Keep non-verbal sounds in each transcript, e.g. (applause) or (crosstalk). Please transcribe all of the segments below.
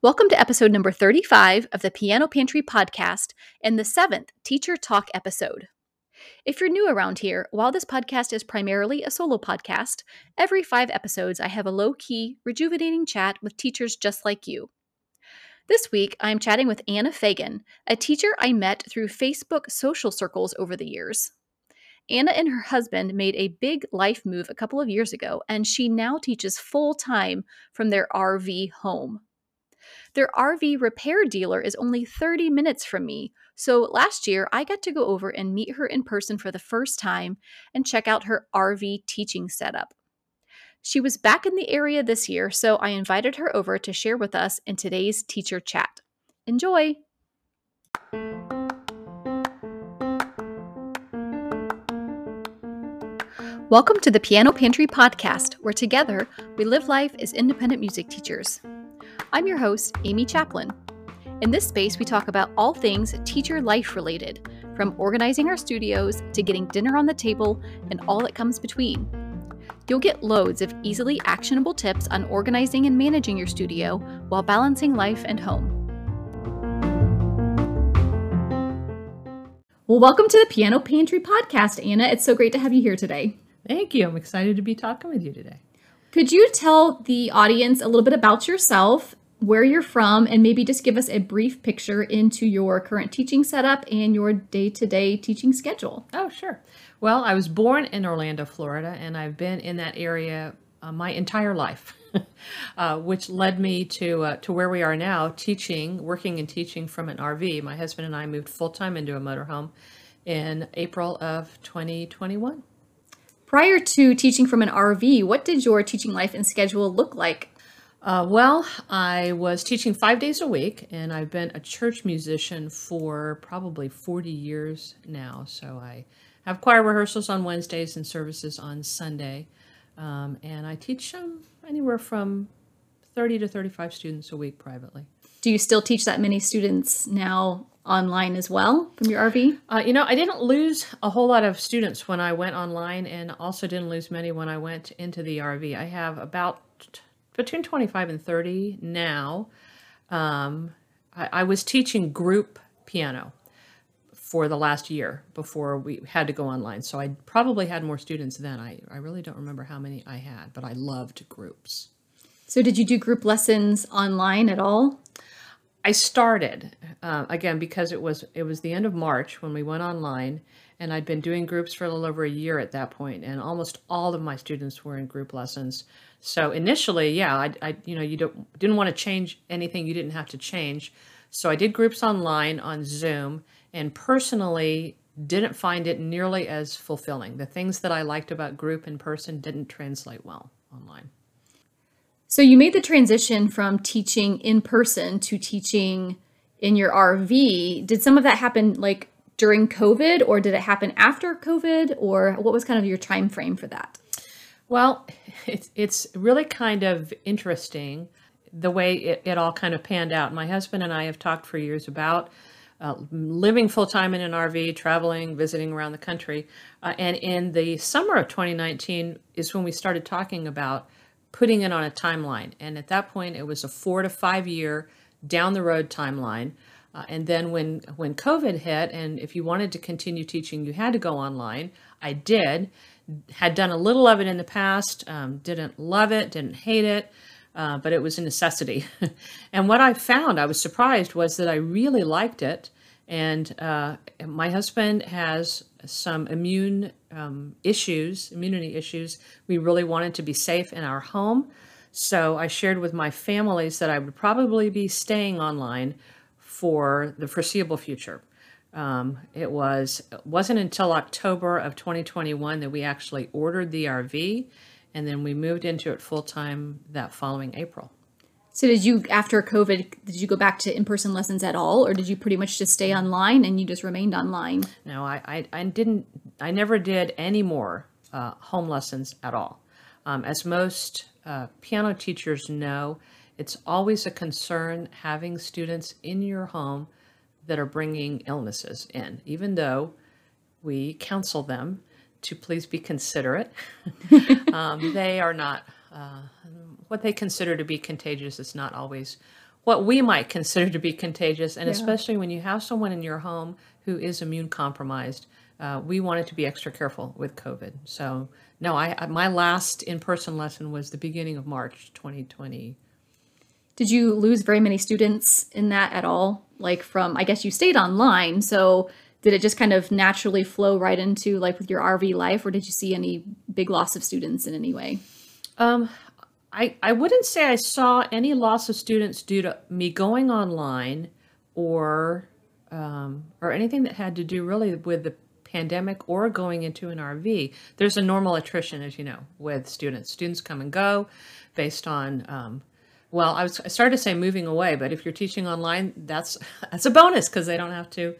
Welcome to episode number 35 of the Piano Pantry podcast and the seventh Teacher Talk episode. If you're new around here, while this podcast is primarily a solo podcast, every five episodes I have a low key, rejuvenating chat with teachers just like you. This week, I'm chatting with Anna Fagan, a teacher I met through Facebook social circles over the years. Anna and her husband made a big life move a couple of years ago, and she now teaches full time from their RV home. Their RV repair dealer is only 30 minutes from me, so last year I got to go over and meet her in person for the first time and check out her RV teaching setup. She was back in the area this year, so I invited her over to share with us in today's teacher chat. Enjoy! Welcome to the Piano Pantry podcast, where together we live life as independent music teachers. I'm your host, Amy Chaplin. In this space, we talk about all things teacher life related, from organizing our studios to getting dinner on the table and all that comes between. You'll get loads of easily actionable tips on organizing and managing your studio while balancing life and home. Well, welcome to the Piano Pantry podcast, Anna. It's so great to have you here today. Thank you. I'm excited to be talking with you today. Could you tell the audience a little bit about yourself where you're from, and maybe just give us a brief picture into your current teaching setup and your day to day teaching schedule. Oh, sure. Well, I was born in Orlando, Florida, and I've been in that area uh, my entire life, (laughs) uh, which led me to uh, to where we are now, teaching, working and teaching from an RV. My husband and I moved full time into a motorhome in April of 2021. Prior to teaching from an RV, what did your teaching life and schedule look like? Uh, well, I was teaching five days a week, and I've been a church musician for probably 40 years now. So I have choir rehearsals on Wednesdays and services on Sunday. Um, and I teach um, anywhere from 30 to 35 students a week privately. Do you still teach that many students now online as well from your RV? Uh, you know, I didn't lose a whole lot of students when I went online, and also didn't lose many when I went into the RV. I have about between 25 and 30 now. Um, I, I was teaching group piano for the last year before we had to go online. So I probably had more students then. I, I really don't remember how many I had, but I loved groups. So did you do group lessons online at all? I started uh, again because it was it was the end of March when we went online, and I'd been doing groups for a little over a year at that point, and almost all of my students were in group lessons. So initially, yeah, I, I you know, you don't, didn't want to change anything you didn't have to change. So I did groups online on Zoom and personally didn't find it nearly as fulfilling. The things that I liked about group in person didn't translate well online. So you made the transition from teaching in person to teaching in your RV. Did some of that happen like during COVID or did it happen after COVID or what was kind of your time frame for that? Well, it's it's really kind of interesting the way it, it all kind of panned out. My husband and I have talked for years about uh, living full time in an RV, traveling, visiting around the country. Uh, and in the summer of 2019 is when we started talking about putting it on a timeline. And at that point, it was a four to five year down the road timeline. Uh, and then when when COVID hit, and if you wanted to continue teaching, you had to go online. I did had done a little of it in the past, um, didn't love it, didn't hate it, uh, but it was a necessity. (laughs) and what I found, I was surprised, was that I really liked it. And uh, my husband has some immune um, issues, immunity issues. We really wanted to be safe in our home. So I shared with my families that I would probably be staying online for the foreseeable future. Um, it was it wasn't until October of 2021 that we actually ordered the RV, and then we moved into it full time that following April. So did you after COVID did you go back to in-person lessons at all or did you pretty much just stay online and you just remained online? No, I I, I didn't I never did any more uh, home lessons at all. Um, as most uh, piano teachers know, it's always a concern having students in your home that are bringing illnesses in, even though we counsel them to please be considerate. (laughs) um, they are not, uh, what they consider to be contagious is not always what we might consider to be contagious, and Yeah. especially when you have someone in your home who is immune compromised, uh, we wanted to be extra careful with COVID. So, no, I I- my last in person lesson was the beginning of March 2020. Did you lose very many students in that at all? Like from, I guess you stayed online, so did it just kind of naturally flow right into like with your RV life, or did you see any big loss of students in any way? Um, I, I wouldn't say I saw any loss of students due to me going online or um, or anything that had to do really with the pandemic or going into an RV. There's a normal attrition, as you know, with students. Students come and go based on um, well, I was I started to say moving away, but if you're teaching online, that's (laughs) that's a bonus because they don't have to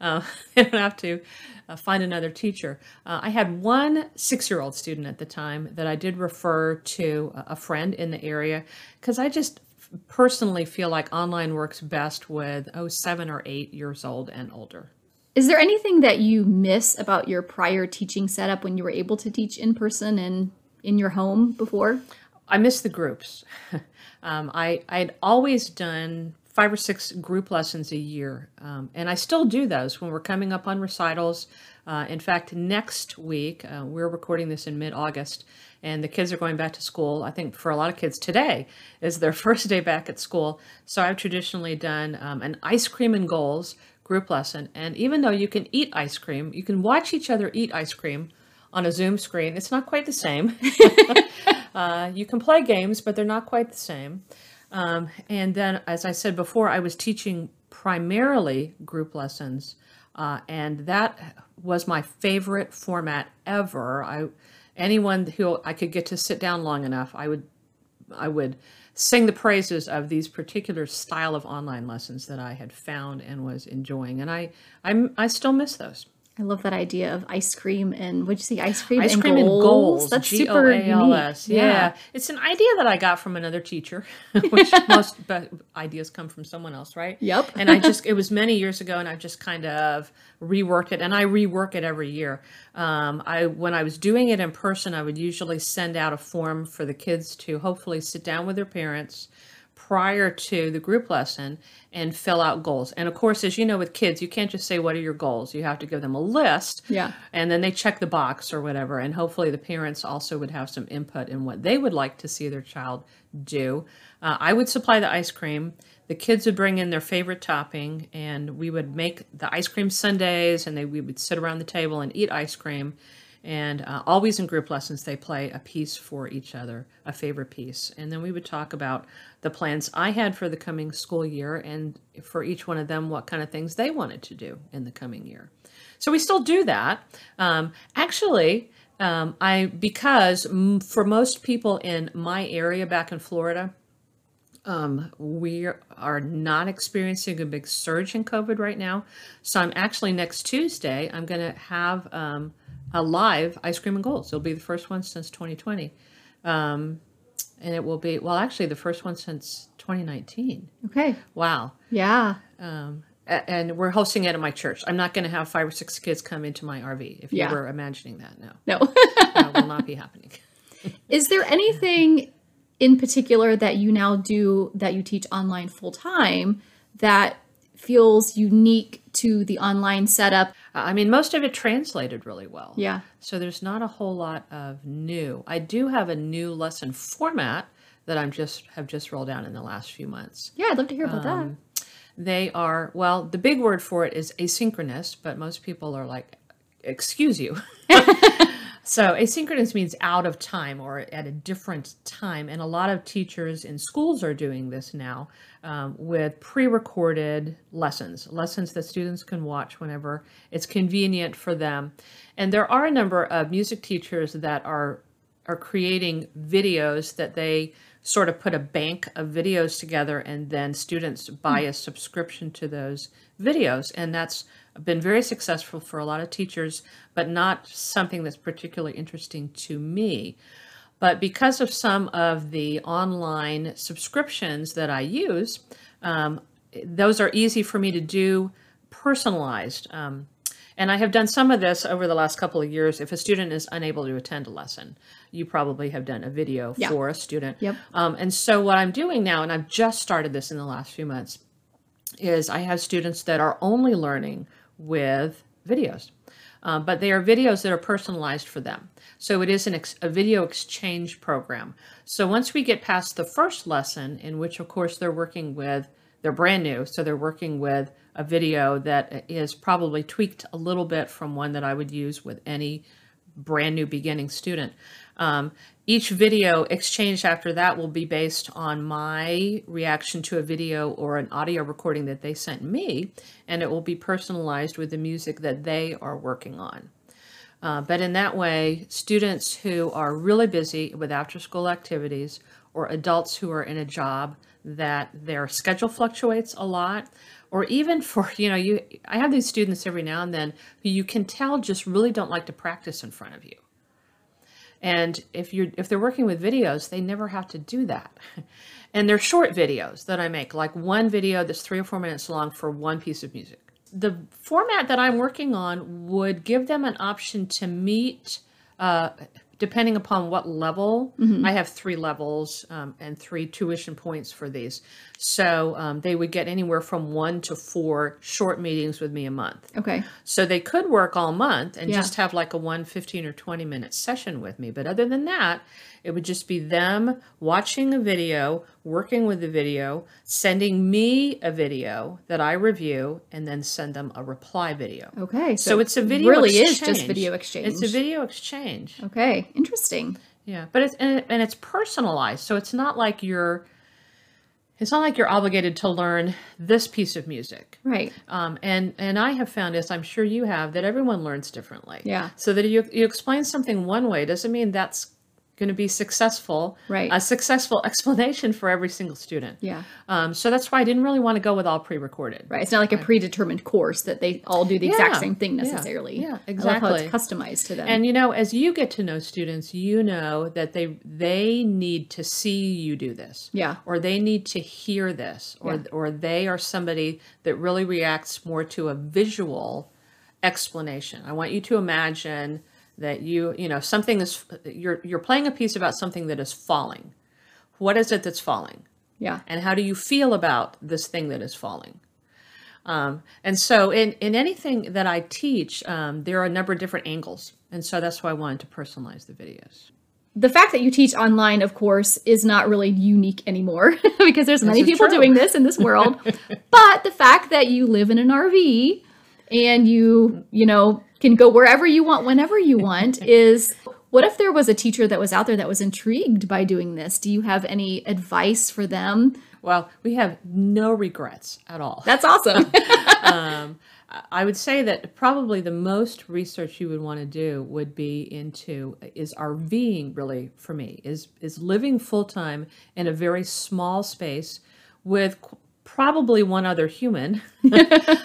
uh, (laughs) they don't have to uh, find another teacher. Uh, I had one six-year-old student at the time that I did refer to a a friend in the area because I just personally feel like online works best with oh seven or eight years old and older. Is there anything that you miss about your prior teaching setup when you were able to teach in person and in your home before? I miss the groups. (laughs) um, I I'd always done five or six group lessons a year, um, and I still do those when we're coming up on recitals. Uh, in fact, next week uh, we're recording this in mid-August, and the kids are going back to school. I think for a lot of kids today is their (laughs) first day back at school. So I've traditionally done um, an ice cream and goals group lesson, and even though you can eat ice cream, you can watch each other eat ice cream on a Zoom screen. It's not quite the same. (laughs) (laughs) Uh, you can play games, but they're not quite the same. Um, and then, as I said before, I was teaching primarily group lessons, uh, and that was my favorite format ever. I, anyone who I could get to sit down long enough, I would, I would sing the praises of these particular style of online lessons that I had found and was enjoying, and I, I, I still miss those. I love that idea of ice cream and what'd you say, ice cream Ice and cream goals? and goals. That's G super O A L S. neat. Yeah. It's an idea that I got from another teacher, (laughs) which (laughs) most ideas come from someone else, right? Yep. and I just, it was many years ago and I just kind of reworked it and I rework it every year. Um, I, when I was doing it in person, I would usually send out a form for the kids to hopefully sit down with their parents prior to the group lesson and fill out goals. And of course, as you know, with kids, you can't just say, What are your goals? You have to give them a list. Yeah. And then they check the box or whatever. And hopefully, the parents also would have some input in what they would like to see their child do. Uh, I would supply the ice cream. The kids would bring in their favorite topping, and we would make the ice cream sundaes, and they, we would sit around the table and eat ice cream. And uh, always in group lessons, they play a piece for each other, a favorite piece. And then we would talk about the plans I had for the coming school year and for each one of them, what kind of things they wanted to do in the coming year. So we still do that. Um, actually, um, I because for most people in my area back in Florida, um, we are not experiencing a big surge in COVID right now. So I'm actually next Tuesday, I'm going to have um, a live ice cream and goals. It'll be the first one since 2020. Um, and it will be, well, actually, the first one since 2019. Okay. Wow. Yeah. Um, and we're hosting it at my church. I'm not going to have five or six kids come into my RV. If Yeah. you were imagining that, no, No. (laughs) that will not be happening. (laughs) Is there anything in particular that you now do that you teach online full time that feels unique to the online setup? I mean, most of it translated really well. Yeah. So there's not a whole lot of new. I do have a new lesson format that I'm just have just rolled out in the last few months. Yeah, I'd love to hear about Um, They are well, the big word for it is asynchronous, but most people are like, "Excuse you." (laughs) (laughs) so asynchronous means out of time or at a different time, and a lot of teachers in schools are doing this now um, with pre-recorded lessons, lessons that students can watch whenever it's convenient for them. And there are a number of music teachers that are are creating videos that they sort of put a bank of videos together and then students buy a subscription to those videos and that's been very successful for a lot of teachers but not something that's particularly interesting to me but because of some of the online subscriptions that I use, um, those are easy for me to do personalized. Um, And I have done some of this over the last couple of years. If a student is unable to attend a lesson, you probably have done a video Yeah. for a student. Yep. Um, and so what I'm doing now, and I've just started this in the last few months, is I have students that are only learning with videos, uh, but they are videos that are personalized for them. So it is an ex- a video exchange program. So once we get past the first lesson, in which of course they're working with, they're brand new, so they're working with a video that is probably tweaked a little bit from one that I would use with any brand new beginning student. Um, each video exchange after that will be based on my reaction to a video or an audio recording that they sent me, and it will be personalized with the music that they are working on. Uh, but in that way, students who are really busy with after school activities or adults who are in a job that their schedule fluctuates a lot, or even for, you know, you, I have these students every now and then who you can tell just really don't like to practice in front of you. And if you're if they're working with videos, they never have to do that. (laughs) And they're short videos that I make, like one video that's three or four minutes long for one piece of music. The format that I'm working on would give them an option to meet, uh, depending upon what level. I have three levels um, and three tuition points for these. So um, they would get anywhere from one to four short meetings with me a month. Okay. So they could work all month and Yeah. just have like a one 15 or 20 minute session with me. But other than that, it would just be them watching a video, working with the video, sending me a video that I review, and then send them a reply video. Okay. So it's a video Really is just video exchange. It's a video exchange. Okay. Interesting. Yeah, but it's and, and it's personalized, so it's not like you're it's not like you're obligated to learn this piece of music. Right. Um, and and I have found, as I'm sure you have, that everyone learns differently. Yeah. So that you you explain something one way doesn't mean that's going to be successful. Right. A successful (laughs) explanation for every single student. Yeah. Um, so that's why I didn't really want to go with all pre-recorded. Right. It's not like a predetermined course that they all do the exact same thing Yeah. necessarily. Yeah, how exactly. it's customized to them. And you know, as you get to know students, you know that they they need to see you do this. Yeah. Or they need to hear this, or Yeah. or they are somebody that really reacts more to a visual explanation. I want you to imagine that you you know something is you're you're playing a piece about something that is falling. What is it that's falling? yeah. and how do you feel about this thing that is falling um, and so in, in anything that i teach um, there are a number of different angles and so that's why i wanted to personalize the videos the fact that you teach online, of course, is not really unique anymore (laughs) because there's many people true. doing this in this world. (laughs) but the fact that you live in an RV and you, you know, can go wherever you want, whenever you want (laughs) is what if there was a teacher that was out there that was intrigued by doing this? Do you have any advice for them? well we have no regrets at all (laughs) That's awesome. (laughs) um, I would say that probably the most research you would want to do would be into is RVing really for me is is living full time in a very small space with probably one other human. (laughs)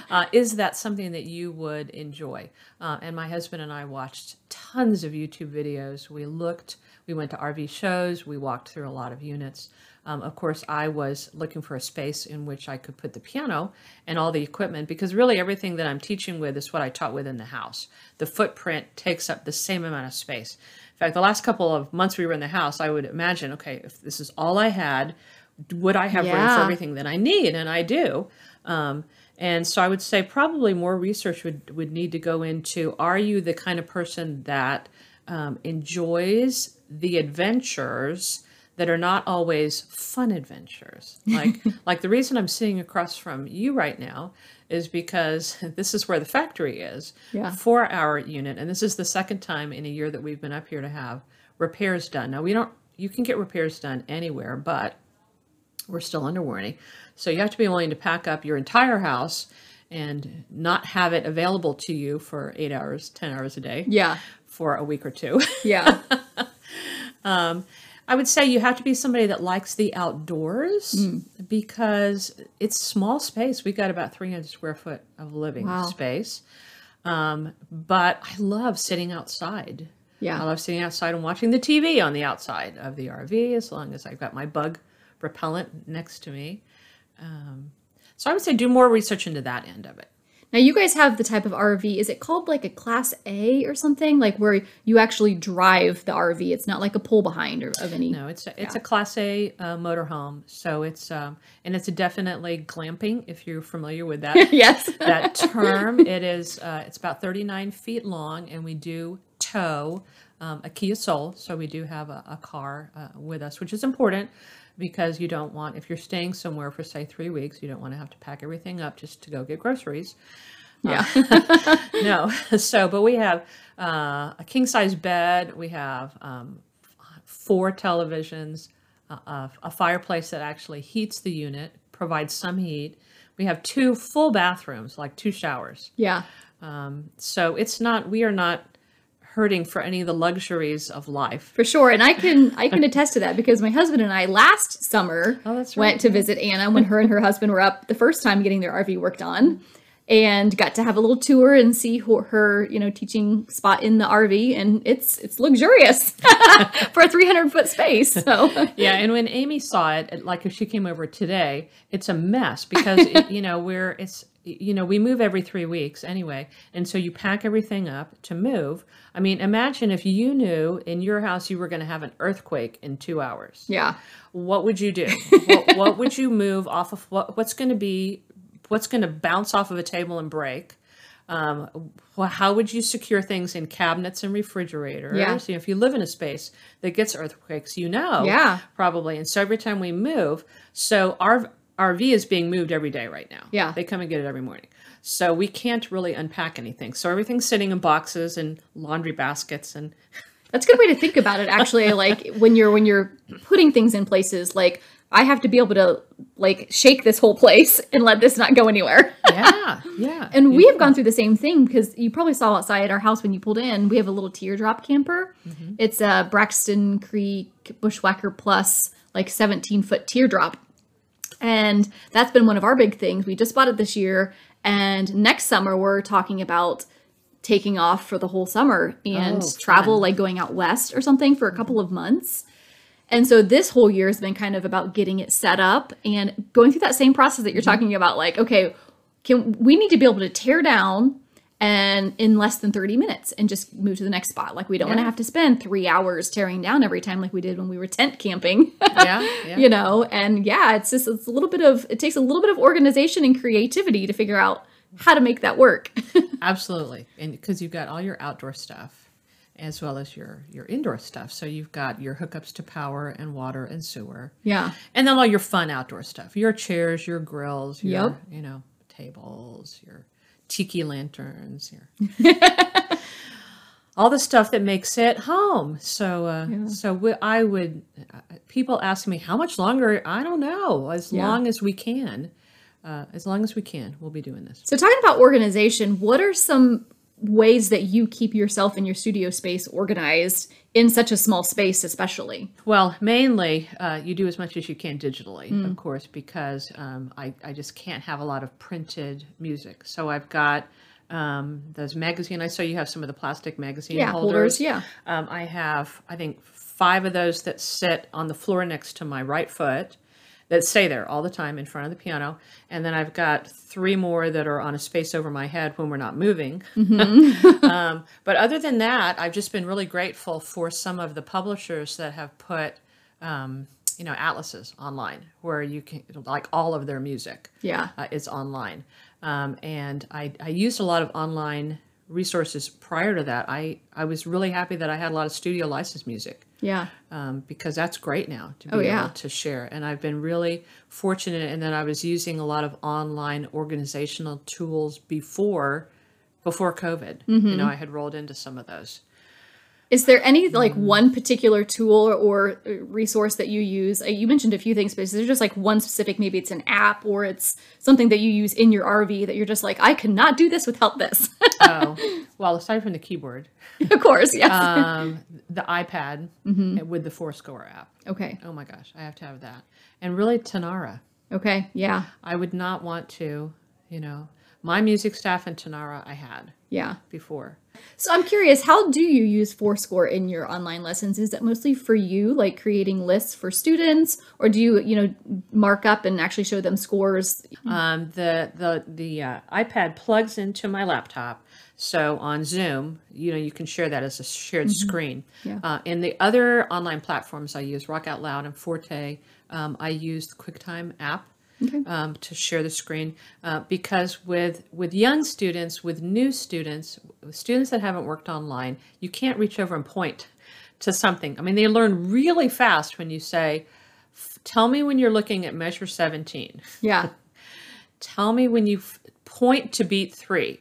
uh, is that something that you would enjoy? Uh, and my husband and I watched tons of YouTube videos. We looked, we went to RV shows, we walked through a lot of units. Um, of course, I was looking for a space in which I could put the piano and all the equipment because really everything that I'm teaching with is what I taught with in the house. The footprint takes up the same amount of space. In fact, the last couple of months we were in the house, I would imagine, okay, if this is all I had, would I have room for everything that I need? And I do. Um, and so I would say probably more research would, would need to go into are you the kind of person that um, enjoys the adventures that are not always fun adventures? (laughs) Like, like the reason I'm sitting across from you right now is because (laughs) this is where the factory is Yeah. for our unit. And this is the second time in a year that we've been up here to have repairs done. Now, we don't, you can get repairs done anywhere, but we're still under warranty. So you have to be willing to pack up your entire house and not have it available to you for eight hours, 10 hours a day yeah. for a week or two. Yeah. (laughs) I would say you have to be somebody that likes the outdoors Hmm. because it's small space. We got about 300 square foot of living Wow. space. Um, but I love sitting outside. Yeah. I love sitting outside and watching the TV on the outside of the RV as long as I've got my bug repellent next to me. Um, so I would say do more research into that end of it. Now you guys have the type of RV. Is it called like a Class A or something? Like where you actually drive the RV. It's not like a pull behind or of any. No, it's a, it's a Class A uh, motorhome. So it's um, and it's definitely glamping if you're familiar with that (laughs) yes. that term. It is uh, it's about 39 feet long, and we do tow um, a Kia Soul. So we do have a, a car uh, with us, which is important because you don't want if you're staying somewhere for say three weeks, you don't want to have to pack everything up just to go get groceries. yeah. (laughs) no. (laughs) So, but we have uh, a king size bed. We have um, four televisions, a, a, a fireplace that actually heats the unit, provides some heat. We have two full bathrooms, like two showers. yeah. Um, so it's not, we are not hurting for any of the luxuries of life. For sure. And I (laughs) can I can attest to that because my husband and I last summer Oh, right. went to visit Anna when her and her husband were up the first time getting their RV worked on and got to have a little tour and see her, her you know teaching spot in the RV and it's it's luxurious (laughs) for a 300 foot space so (laughs) yeah, and when Amy saw it, it- like if she came over today, it's a mess because it, you know we're it's you know we move every three weeks anyway, and so you pack everything up to move. I mean, imagine if you knew in your house you were going to have an earthquake in two hours. yeah What would you do? (laughs) what, what would you move off of? What, what's going to be? What's going to bounce off of a table and break? Um, well, how would you secure things in cabinets and refrigerators? Yeah. You know, if you live in a space that gets earthquakes, you know, Yeah. probably. And so every time we move, so our RV is being moved every day right now. Yeah. they come and get it every morning. So we can't really unpack anything. So everything's sitting in boxes and laundry baskets and (laughs) That's a good way to think about it actually like when you're when you're putting things in places like I have to be able to like shake this whole place and let this not go anywhere. yeah, (laughs) yeah. And we have gone through the same thing because you probably saw outside our house when you pulled in. We have a little teardrop camper. Mm-hmm. It's a Braxton Creek Bushwhacker Plus, like 17 foot teardrop. And that's been one of our big things. We just bought it this year. And next summer, we're talking about taking off for the whole summer and Oh, travel, like going out west or something for a couple of months. And so this whole year has been kind of about getting it set up and going through that same process that you're mm-hmm. talking about. Like, okay, can we need to be able to tear down and in less than 30 minutes and just move to the next spot. Like we don't want to have to spend three hours tearing down every time like we did when we were tent camping. yeah, (laughs) yeah. you know, and yeah, it's just it's a little bit of it takes a little bit of organization and creativity to figure out how to make that work. (laughs) Absolutely, and because you've got all your outdoor stuff as well as your your indoor stuff, so you've got your hookups to power and water and sewer, yeah. and then all your fun outdoor stuff, your chairs, your grills, your Yep. you know tables, your tiki lanterns, your (laughs) all the stuff that makes it home. So uh, so we, I would uh, people ask me how much longer? I don't know. As Yeah. long as we can. Uh, as long as we can, we'll be doing this. So talking about organization, what are some ways that you keep yourself in your studio space organized in such a small space especially? Well, mainly uh, you do as much as you can digitally, Mm. of course, because um, I, I just can't have a lot of printed music. So I've got um, those magazine. I saw you have some of the plastic magazine Yeah, holders, yeah. Um, I have, I think, five of those that sit on the floor next to my right foot that stay there all the time in front of the piano. And then I've got three more that are on a space over my head when we're not moving. (laughs) um, but other than that, I've just been really grateful for some of the publishers that have put, um, you know, atlases online where you can, like all of their music Yeah. uh, is online. Um, and I, I used a lot of online resources prior to that. I, I was really happy that I had a lot of studio licensed music Yeah. um, because that's great now to be Oh, able to share. And I've been really fortunate in that I was using a lot of online organizational tools before before COVID. Mm-hmm. You know, I had rolled into some of those. Is there any like Mm. one particular tool or, uh, resource that you use? Uh, You mentioned a few things, but is there just like one specific? Maybe it's an app or it's something that you use in your RV that you're just like, I cannot do this without this. (laughs) Oh, well, aside from the keyboard, (laughs) of course, yes. um, the iPad Mm-hmm. with the forScore app. okay. Oh my gosh, I have to have that. And really, Tonara. Okay. Yeah. I would not want to, you know, My music staff and Tonara, I had Yeah. before. So I'm curious, how do you use forScore in your online lessons? Is it mostly for you, like creating lists for students, or do you, you know, mark up and actually show them scores? Um, the the the uh, iPad plugs into my laptop, so on Zoom, you know, you can share that as a shared screen. Yeah. Uh, and the other online platforms I use, Rock Out Loud and Forte, um, I use the QuickTime app. Um, to share the screen uh, because with with young students with new students with students that haven't worked online you can't reach over and point to something i mean they learn really fast when you say tell me when you're looking at measure 17 Yeah. (laughs) tell me when you point to beat three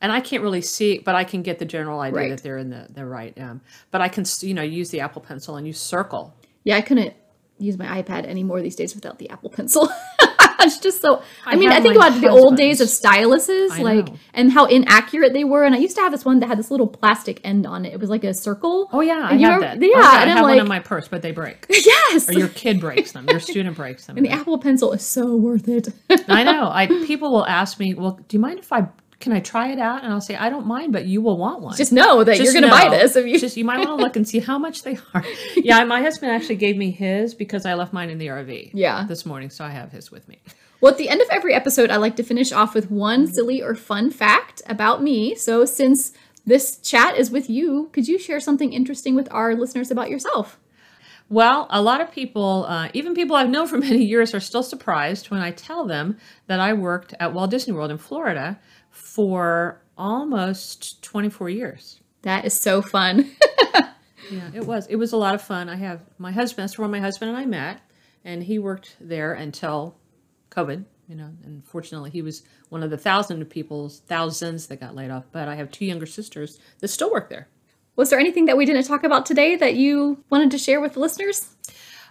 and i can't really see but i can get the general idea Right. that they're in the, the right um, but i can you know use the apple pencil and use circle Yeah, I couldn't use my iPad anymore these days without the Apple Pencil. (laughs) it's just so. I, I mean, I think about the old days of styluses, I like, and how inaccurate they were. And I used to have this one that had this little plastic end on it. It was like a circle. oh yeah i And you have remember- that Yeah, Oh, I and I'm have one in my purse but they break (laughs) yes. or your kid breaks them your student breaks (laughs) them and the Apple Pencil is so worth it. i know (laughs) i people will ask me well do you mind if i can i try it out and i'll say i don't mind but you will want one just know that you're going to buy this if you. just you might want to look and see how much they are. (laughs) Yeah, my husband actually gave me his because I left mine in the RV. Yeah. this morning, so I have his with me. Well, at the end of every episode, I like to finish off with one mm-hmm. silly or fun fact about me. So, since this chat is with you, could you share something interesting with our listeners about yourself? Well, a lot of people, uh, even people I've known (laughs) for many years, are still surprised when I tell them that I worked at Walt Disney World in Florida for almost 24 years. That is so fun. (laughs) Yeah, it was. It was a lot of fun. I have my husband. That's where my husband and I met, and he worked there until COVID. You know, and fortunately, he was one of the thousand of people, thousands that got laid off. But I have two younger sisters that still work there. Was there anything that we didn't talk about today that you wanted to share with the listeners?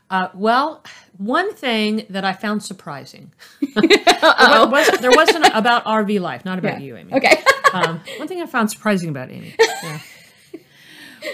Uh, well, one thing that I found surprising. (laughs) (laughs) It wasn't, there wasn't about RV life, not about you, Amy. Okay. (laughs) um, one thing I found surprising about Amy. Yeah.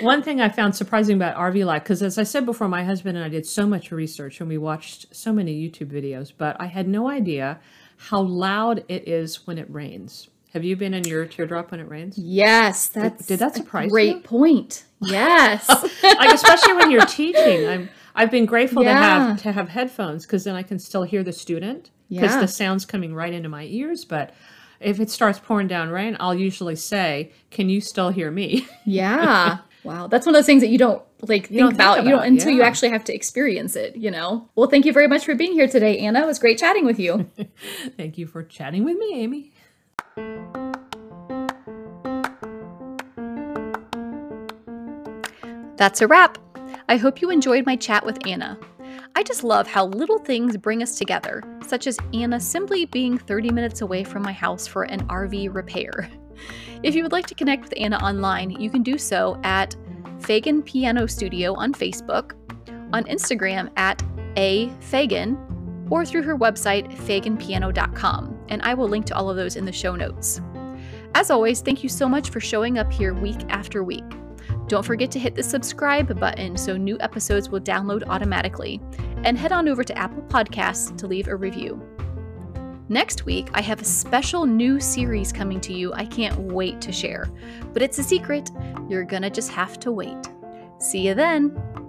One thing I found surprising about RV life, because as I said before, my husband and I did so much research and we watched so many YouTube videos, but I had no idea how loud it is when it rains. Have you been in your teardrop when it rains? yes, that's did that a surprise great you? point. Yes. (laughs) like especially when you're teaching. I'm I've been grateful to have to have headphones because then I can still hear the student because Yeah. the sound's coming right into my ears. But if it starts pouring down rain, I'll usually say, "Can you still hear me?" (laughs) yeah. Wow. That's one of those things that you don't like think don't think about, you don't about, until you actually have to experience it, you know. Well, thank you very much for being here today, Anna. It was great chatting with you. (laughs) Thank you for chatting with me, Amy. That's a wrap. I hope you enjoyed my chat with Anna. I just love how little things bring us together, such as Anna simply being 30 minutes away from my house for an RV repair. (laughs) If you would like to connect with Anna online, you can do so at Fagan Piano Studio on Facebook, on Instagram at a Fagan, or through her website faganpiano.com, and I will link to all of those in the show notes. As always, thank you so much for showing up here week after week. Don't forget to hit the subscribe button so new episodes will download automatically, and head on over to Apple Podcasts to leave a review. Next week, I have a special new series coming to you I can't wait to share, but it's a secret. You're gonna just have to wait. See you then!